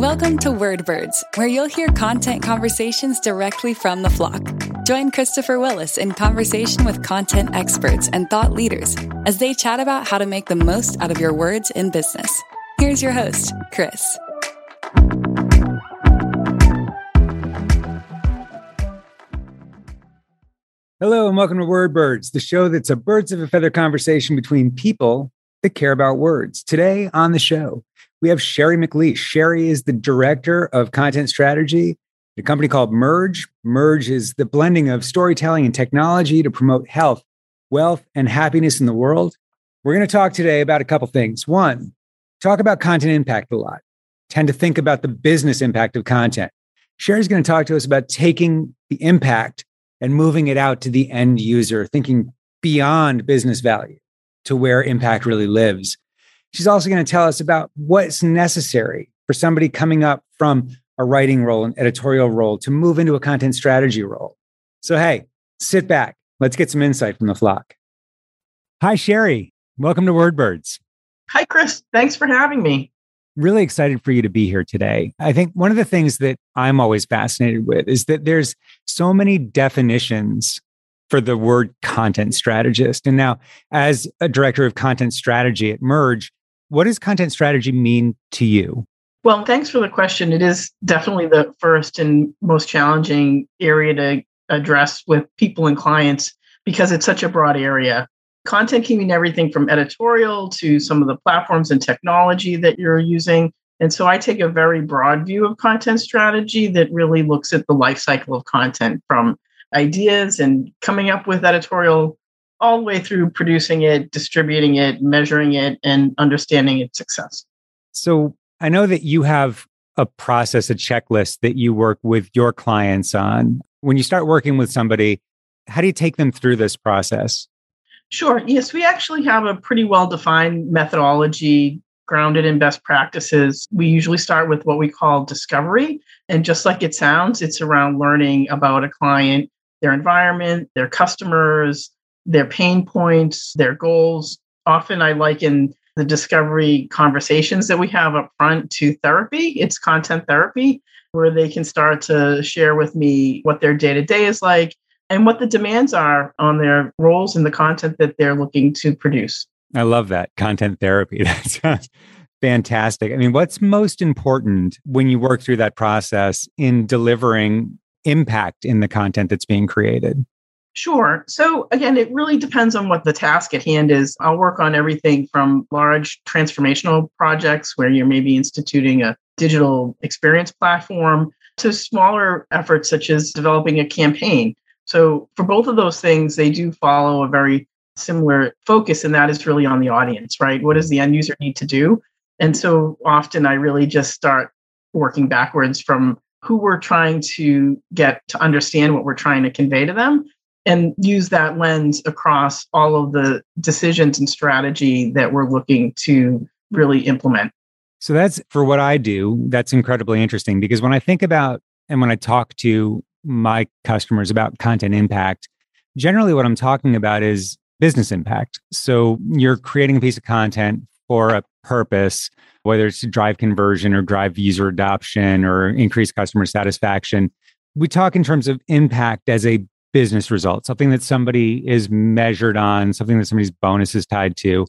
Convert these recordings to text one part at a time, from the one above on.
Welcome to Wordbirds, where you'll hear content conversations directly from the flock. Join Christopher Willis in conversation with content experts and thought leaders as they chat about how to make the most out of your words in business. Here's your host, Chris. Hello, and welcome to Wordbirds, the show that's a birds of a feather conversation between people that care about words. Today on the show, we have Sheri McLeish. Sheri is the director of content strategy at a company called Merge. Merge is the blending of storytelling and technology to promote health, wealth, and happiness in the world. We're going to talk today about a couple things. One, talk about content impact a lot, tend to think about the business impact of content. Sheri's going to talk to us about taking the impact and moving it out to the end user, thinking beyond business value to where impact really lives. She's also going to tell us about what's necessary for somebody coming up from a writing role, an editorial role, to move into a content strategy role. So, hey, sit back. Let's get some insight from the flock. Hi, Sheri. Welcome to Wordbirds. Hi, Chris. Thanks for having me. Really excited for you to be here today. I think one of the things that I'm always fascinated with is that there's so many definitions for the word content strategist. And now, as a director of content strategy at Merge, what does content strategy mean to you? Well, thanks for the question. It is definitely the first and most challenging area to address with people and clients because it's such a broad area. Content can mean everything from editorial to some of the platforms and technology that you're using. And so I take a very broad view of content strategy that really looks at the life cycle of content from ideas and coming up with editorial all the way through producing it, distributing it, measuring it, and understanding its success. So I know that you have a process, a checklist that you work with your clients on. When you start working with somebody, how do you take them through this process? Sure. Yes, we actually have a pretty well defined methodology grounded in best practices. We usually start with what we call discovery. And just like it sounds, it's around learning about a client, their environment, their customers, their pain points, their goals. Often I liken the discovery conversations that we have up front to therapy. It's content therapy where they can start to share with me what their day to day is like and what the demands are on their roles and the content that they're looking to produce. I love that content therapy. That sounds fantastic. I mean, what's most important when you work through that process in delivering impact in the content that's being created? Sure. So again, it really depends on what the task at hand is. I'll work on everything from large transformational projects where you're maybe instituting a digital experience platform to smaller efforts such as developing a campaign. So for both of those things, they do follow a very similar focus, and that is really on the audience, right? What does the end user need to do? And so often I really just start working backwards from who we're trying to get to understand what we're trying to convey to them and use that lens across all of the decisions and strategy that we're looking to really implement. So that's for what I do. That's incredibly interesting because when I think about and when I talk to my customers about content impact, generally what I'm talking about is business impact. So you're creating a piece of content for a purpose, whether it's to drive conversion or drive user adoption or increase customer satisfaction. We talk in terms of impact as a business result, something that somebody is measured on, something that somebody's bonus is tied to.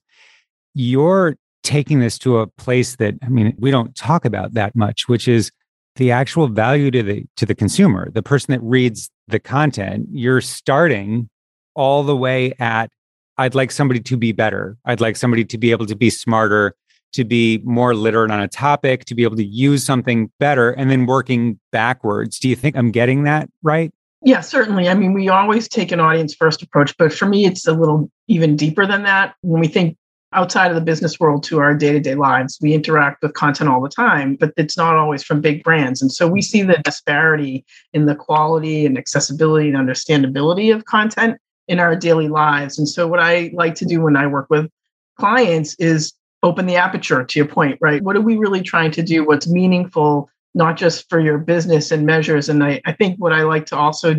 You're taking this to a place that I mean, we don't talk about that much, which is the actual value to the to the consumer, the person that reads the content. You're starting all the way at I'd like somebody to be better. I'd like somebody to be able to be smarter, to be more literate on a topic, to be able to use something better, and then working backwards. Do you think I'm getting that right? Yeah, certainly. I mean, we always take an audience first approach, but for me, it's a little even deeper than that. When we think outside of the business world to our day to day lives, we interact with content all the time, but it's not always from big brands. And so we see the disparity in the quality and accessibility and understandability of content in our daily lives. And so, what I like to do when I work with clients is open the aperture to your point, right? What are we really trying to do? What's meaningful not just for your business and measures. And I, I think what I like to also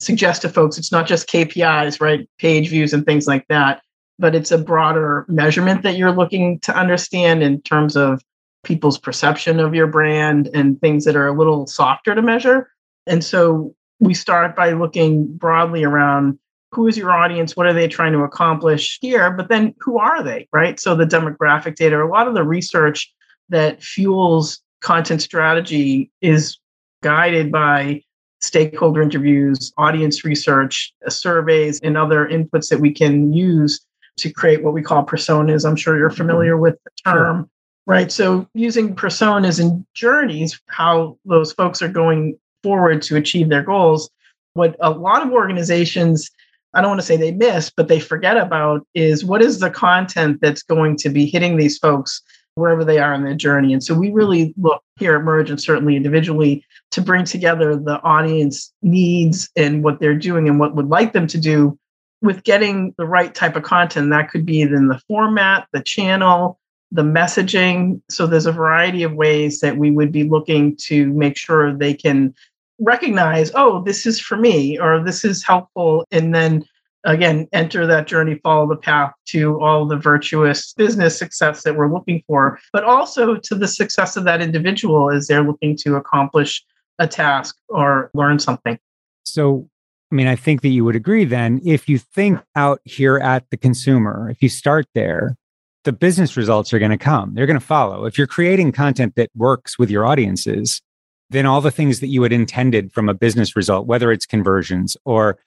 suggest to folks, it's not just KPIs, right? Page views and things like that, but it's a broader measurement that you're looking to understand in terms of people's perception of your brand and things that are a little softer to measure. And so we start by looking broadly around who is your audience? What are they trying to accomplish here? But then who are they, right? So the demographic data, a lot of the research that fuels content strategy is guided by stakeholder interviews, audience research, uh, surveys, and other inputs that we can use to create what we call personas. I'm sure you're familiar with the term. Sure. Right. So using personas and journeys, how those folks are going forward to achieve their goals. What a lot of organizations, I don't want to say they miss, but they forget about is what is the content that's going to be hitting these folks wherever they are in their journey. And so we really look here at Merge and certainly individually to bring together the audience needs and what they're doing and what would like them to do with getting the right type of content. That could be in the format, the channel, the messaging. So there's a variety of ways that we would be looking to make sure they can recognize, oh, this is for me, or this is helpful. And then again, enter that journey, follow the path to all the virtuous business success that we're looking for, but also to the success of that individual as they're looking to accomplish a task or learn something. So, I mean, I think that you would agree then if you think out here at the consumer, if you start there, the business results are going to come. They're going to follow. If you're creating content that works with your audiences, then all the things that you had intended from a business result, whether it's conversions or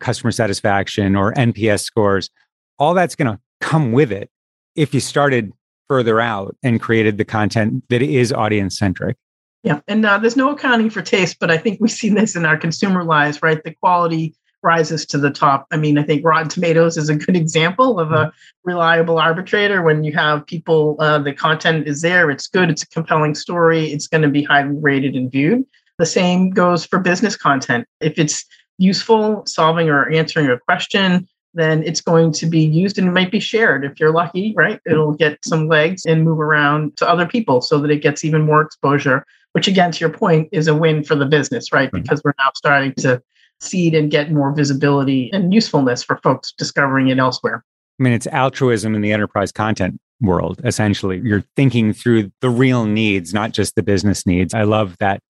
customer satisfaction or NPS scores, all that's going to come with it if you started further out and created the content that is audience centric. Yeah. And uh, there's no accounting for taste, but I think we see this in our consumer lives, right? The quality rises to the top. I mean, I think Rotten Tomatoes is a good example of a mm-hmm. reliable arbitrator. When you have people, uh, the content is there, it's good, it's a compelling story, it's going to be highly rated and viewed. The same goes for business content. If it's useful, solving or answering a question, then it's going to be used and it might be shared if you're lucky, right? It'll get some legs and move around to other people so that it gets even more exposure, which again, to your point, is a win for the business, right? Mm-hmm. Because we're now starting to seed and get more visibility and usefulness for folks discovering it elsewhere. I mean, it's altruism in the enterprise content world, essentially. You're thinking through the real needs, not just the business needs. I love that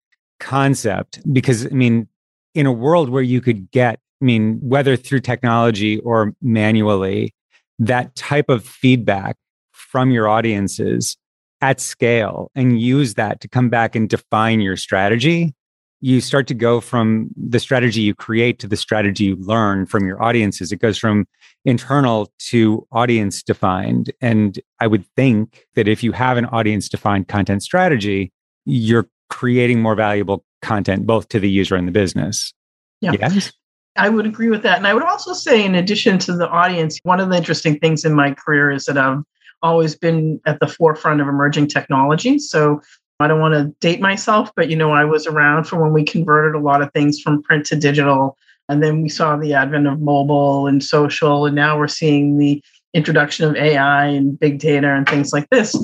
concept because, I mean, in a world where you could get, I mean, whether through technology or manually, that type of feedback from your audiences at scale and use that to come back and define your strategy you start to go from the strategy you create to the strategy you learn from your audiences. It goes from internal to audience defined. And I would think that if you have an audience defined content strategy, you're creating more valuable content both to the user and the business. Yeah. Yes. I would agree with that. And I would also say, in addition to the audience, one of the interesting things in my career is that I've always been at the forefront of emerging technology. So I don't want to date myself, but you know, I was around for when we converted a lot of things from print to digital. And then we saw the advent of mobile and social. And now we're seeing the introduction of AI and big data and things like this.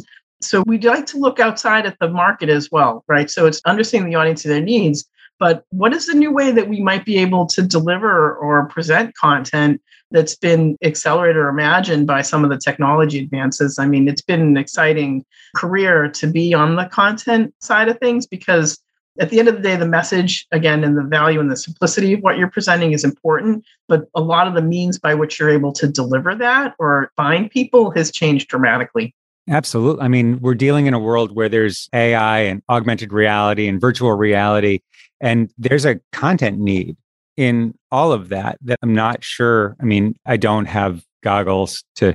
So we'd like to look outside at the market as well, right? So it's understanding the audience and their needs, but what is the new way that we might be able to deliver or present content that's been accelerated or imagined by some of the technology advances? I mean, it's been an exciting career to be on the content side of things because at the end of the day, the message, again, and the value and the simplicity of what you're presenting is important. But a lot of the means by which you're able to deliver that or find people has changed dramatically. Absolutely. I mean, we're dealing in a world where there's AI and augmented reality and virtual reality. And there's a content need in all of that that I'm not sure. I mean, I don't have goggles to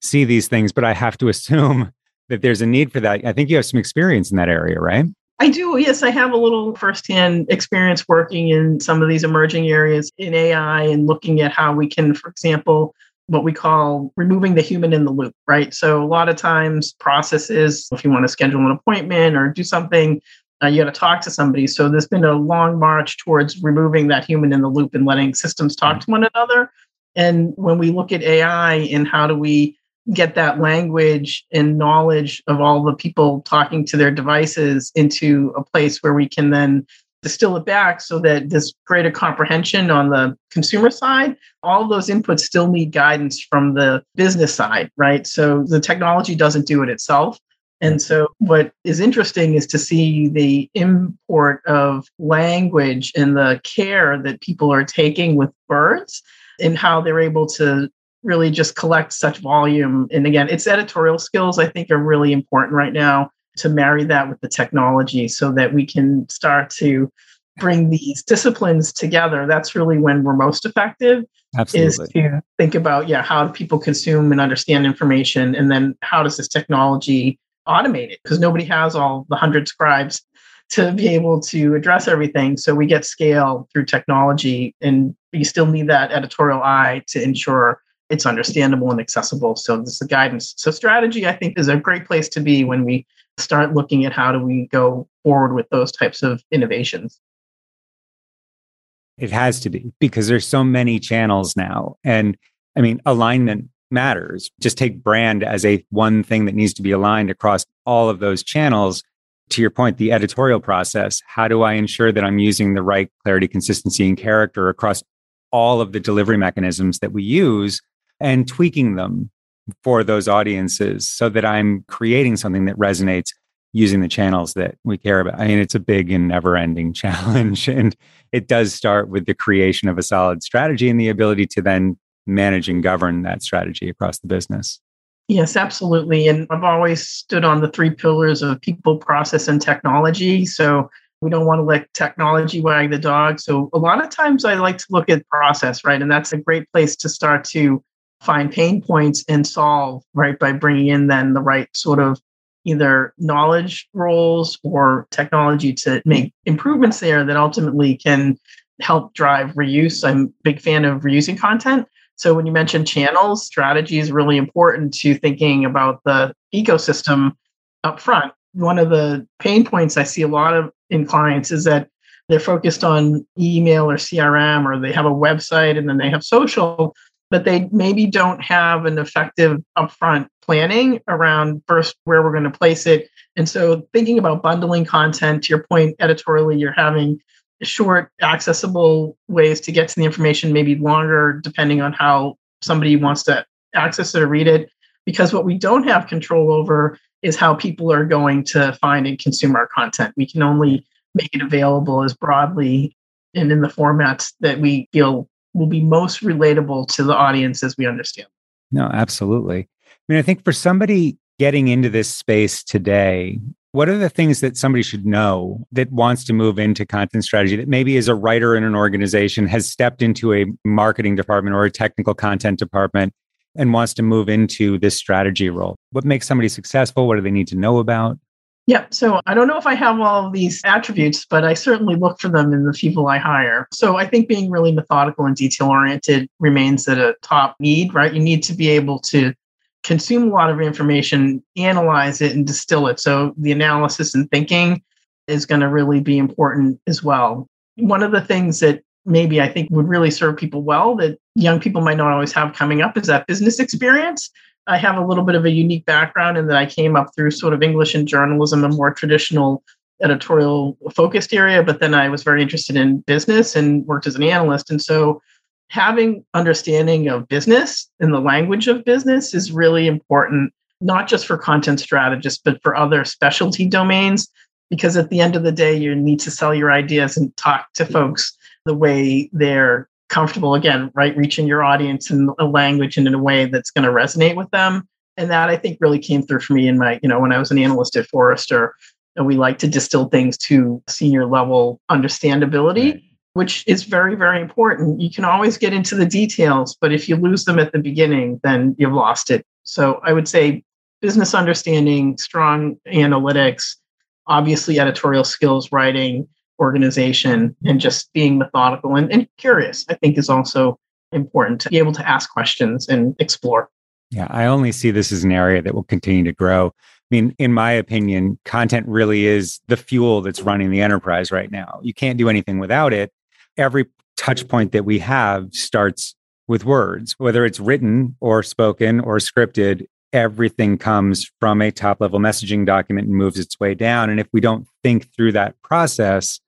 see these things, but I have to assume that there's a need for that. I think you have some experience in that area, right? I do. Yes, I have a little firsthand experience working in some of these emerging areas in AI and looking at how we can, for example, what we call removing the human in the loop, right? So a lot of times processes, if you want to schedule an appointment or do something, uh, you got to talk to somebody. So there's been a long march towards removing that human in the loop and letting systems talk to one another. And when we look at AI and how do we get that language and knowledge of all the people talking to their devices into a place where we can then distill it back so that there's greater comprehension on the consumer side. All those inputs still need guidance from the business side, right? So the technology doesn't do it itself. And so, what is interesting is to see the import of language and the care that people are taking with birds and how they're able to really just collect such volume. And again, its editorial skills, I think, are really important right now to marry that with the technology so that we can start to bring these disciplines together. That's really when we're most effective. Absolutely. Is to think about, yeah, how do people consume and understand information? And then how does this technology automate it? Because nobody has all the hundred scribes to be able to address everything. So we get scale through technology, and you still need that editorial eye to ensure it's understandable and accessible. So this is the guidance. So strategy, I think, is a great place to be when we start looking at how do we go forward with those types of innovations. It has to be because there's so many channels now. And I mean, alignment matters. Just take brand as a one thing that needs to be aligned across all of those channels. To your point, the editorial process, how do I ensure that I'm using the right clarity, consistency, and character across all of the delivery mechanisms that we use and tweaking them for those audiences so that I'm creating something that resonates using the channels that we care about. I mean, it's a big and never ending challenge. And it does start with the creation of a solid strategy and the ability to then manage and govern that strategy across the business. Yes, absolutely. And I've always stood on the three pillars of people, process, and technology. So we don't want to let technology wag the dog. So a lot of times I like to look at process, right? And that's a great place to start to find pain points and solve, right? By bringing in then the right sort of either knowledge roles or technology to make improvements there that ultimately can help drive reuse. I'm a big fan of reusing content. So when you mention channels, strategy is really important to thinking about the ecosystem up front. One of the pain points I see a lot of in clients is that they're focused on email or CRM or they have a website and then they have social, but they maybe don't have an effective upfront planning around first where we're going to place it. And so thinking about bundling content, to your point, editorially, you're having short, accessible ways to get to the information, maybe longer, depending on how somebody wants to access it or read it. Because what we don't have control over is how people are going to find and consume our content. We can only make it available as broadly and in the formats that we feel will be most relatable to the audience as we understand. No, absolutely. I mean, I think for somebody getting into this space today, what are the things that somebody should know that wants to move into content strategy that maybe as a writer in an organization has stepped into a marketing department or a technical content department and wants to move into this strategy role? What makes somebody successful? What do they need to know about? Yeah. So I don't know if I have all of these attributes, but I certainly look for them in the people I hire. So I think being really methodical and detail oriented remains at a top need, right? You need to be able to consume a lot of information, analyze it, and distill it. So the analysis and thinking is going to really be important as well. One of the things that maybe I think would really serve people well that young people might not always have coming up is that business experience. I have a little bit of a unique background in that I came up through sort of English and journalism, a more traditional editorial focused area, but then I was very interested in business and worked as an analyst. And so having understanding of business and the language of business is really important, not just for content strategists, but for other specialty domains. Because at the end of the day, you need to sell your ideas and talk to folks the way they're comfortable again right reaching your audience in a language and in a way that's going to resonate with them. And that i think really came through for me in my you know when i was an analyst at forrester and we like to distill things to senior level understandability right. which is very very important. You can always get into the details but if you lose them at the beginning then you've lost it. So i would say business understanding strong analytics obviously editorial skills writing organization and just being methodical and, and curious, I think is also important to be able to ask questions and explore. Yeah, I only see this as an area that will continue to grow. I mean, in my opinion, content really is the fuel that's running the enterprise right now. You can't do anything without it. Every touch point that we have starts with words, whether it's written or spoken or scripted, everything comes from a top level messaging document and moves its way down. And if we don't think through that process,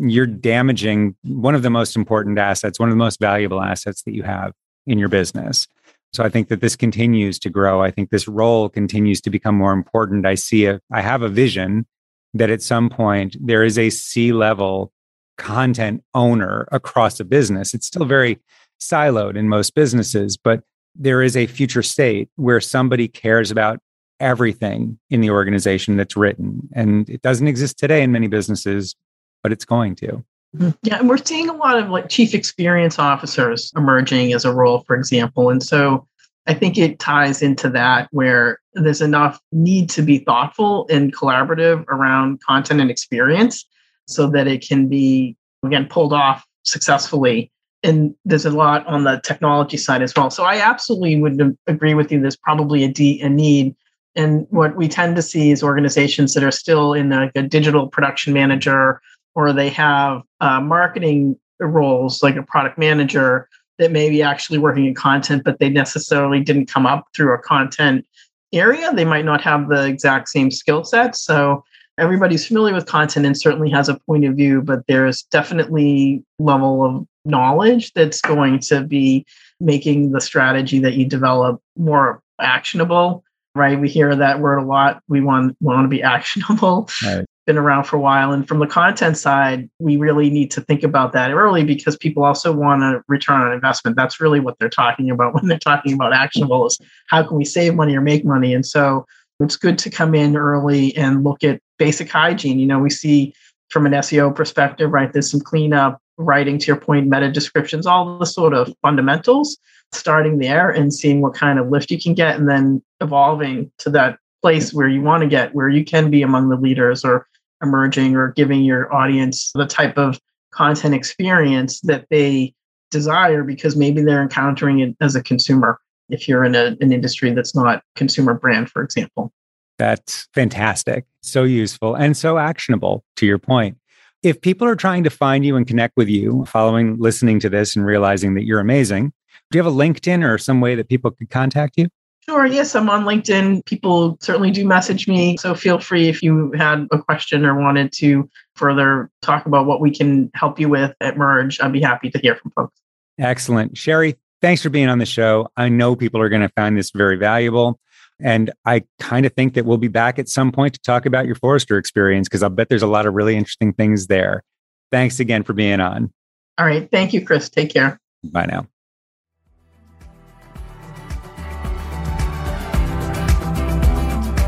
you're damaging one of the most important assets, one of the most valuable assets that you have in your business. So I think that this continues to grow. I think this role continues to become more important. I see a, I have a vision that at some point there is a C level content owner across a business. It's still very siloed in most businesses, but there is a future state where somebody cares about everything in the organization that's written. And it doesn't exist today in many businesses, but it's going to. Mm-hmm. Yeah, and we're seeing a lot of like chief experience officers emerging as a role, for example. And so I think it ties into that where there's enough need to be thoughtful and collaborative around content and experience so that it can be, again, pulled off successfully. And there's a lot on the technology side as well. So I absolutely would agree with you. There's probably a, de- a need. And what we tend to see is organizations that are still in a, a digital production manager or they have uh, marketing roles like a product manager that may be actually working in content, but they necessarily didn't come up through a content area. They might not have the exact same skill set. So everybody's familiar with content and certainly has a point of view, but there's definitely level of knowledge that's going to be making the strategy that you develop more actionable right we hear that word a lot we want want to be actionable right been around for a while. And from the content side, we really need to think about that early because people also want a return on investment. That's really what they're talking about when they're talking about actionable is how can we save money or make money? And so it's good to come in early and look at basic hygiene. You know, we see from an SEO perspective, right? There's some cleanup, writing to your point, meta descriptions, all the sort of fundamentals, starting there and seeing what kind of lift you can get and then evolving to that place where you want to get, where you can be among the leaders or emerging or giving your audience the type of content experience that they desire because maybe they're encountering it as a consumer if you're in a, an industry that's not consumer brand for example. That's fantastic. So useful and so actionable to your point. If people are trying to find you and connect with you following listening to this and realizing that you're amazing do you have a linkedin or some way that people could contact you Sure. Yes, I'm on LinkedIn. People certainly do message me. So feel free if you had a question or wanted to further talk about what we can help you with at Merge. I'd be happy to hear from folks. Excellent. Sheri, thanks for being on the show. I know people are going to find this very valuable. And I kind of think that we'll be back at some point to talk about your Forrester experience because I'll bet there's a lot of really interesting things there. Thanks again for being on. All right. Thank you, Chris. Take care. Bye now.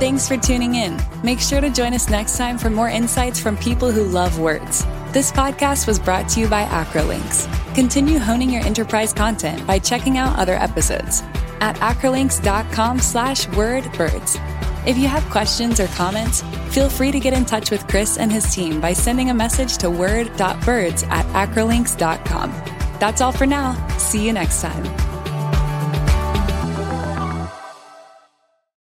Thanks for tuning in. Make sure to join us next time for more insights from people who love words. This podcast was brought to you by Acrolinx. Continue honing your enterprise content by checking out other episodes at acrolinx.com slash wordbirds. If you have questions or comments, feel free to get in touch with Chris and his team by sending a message to word.birds at acrolinx.com. That's all for now. See you next time.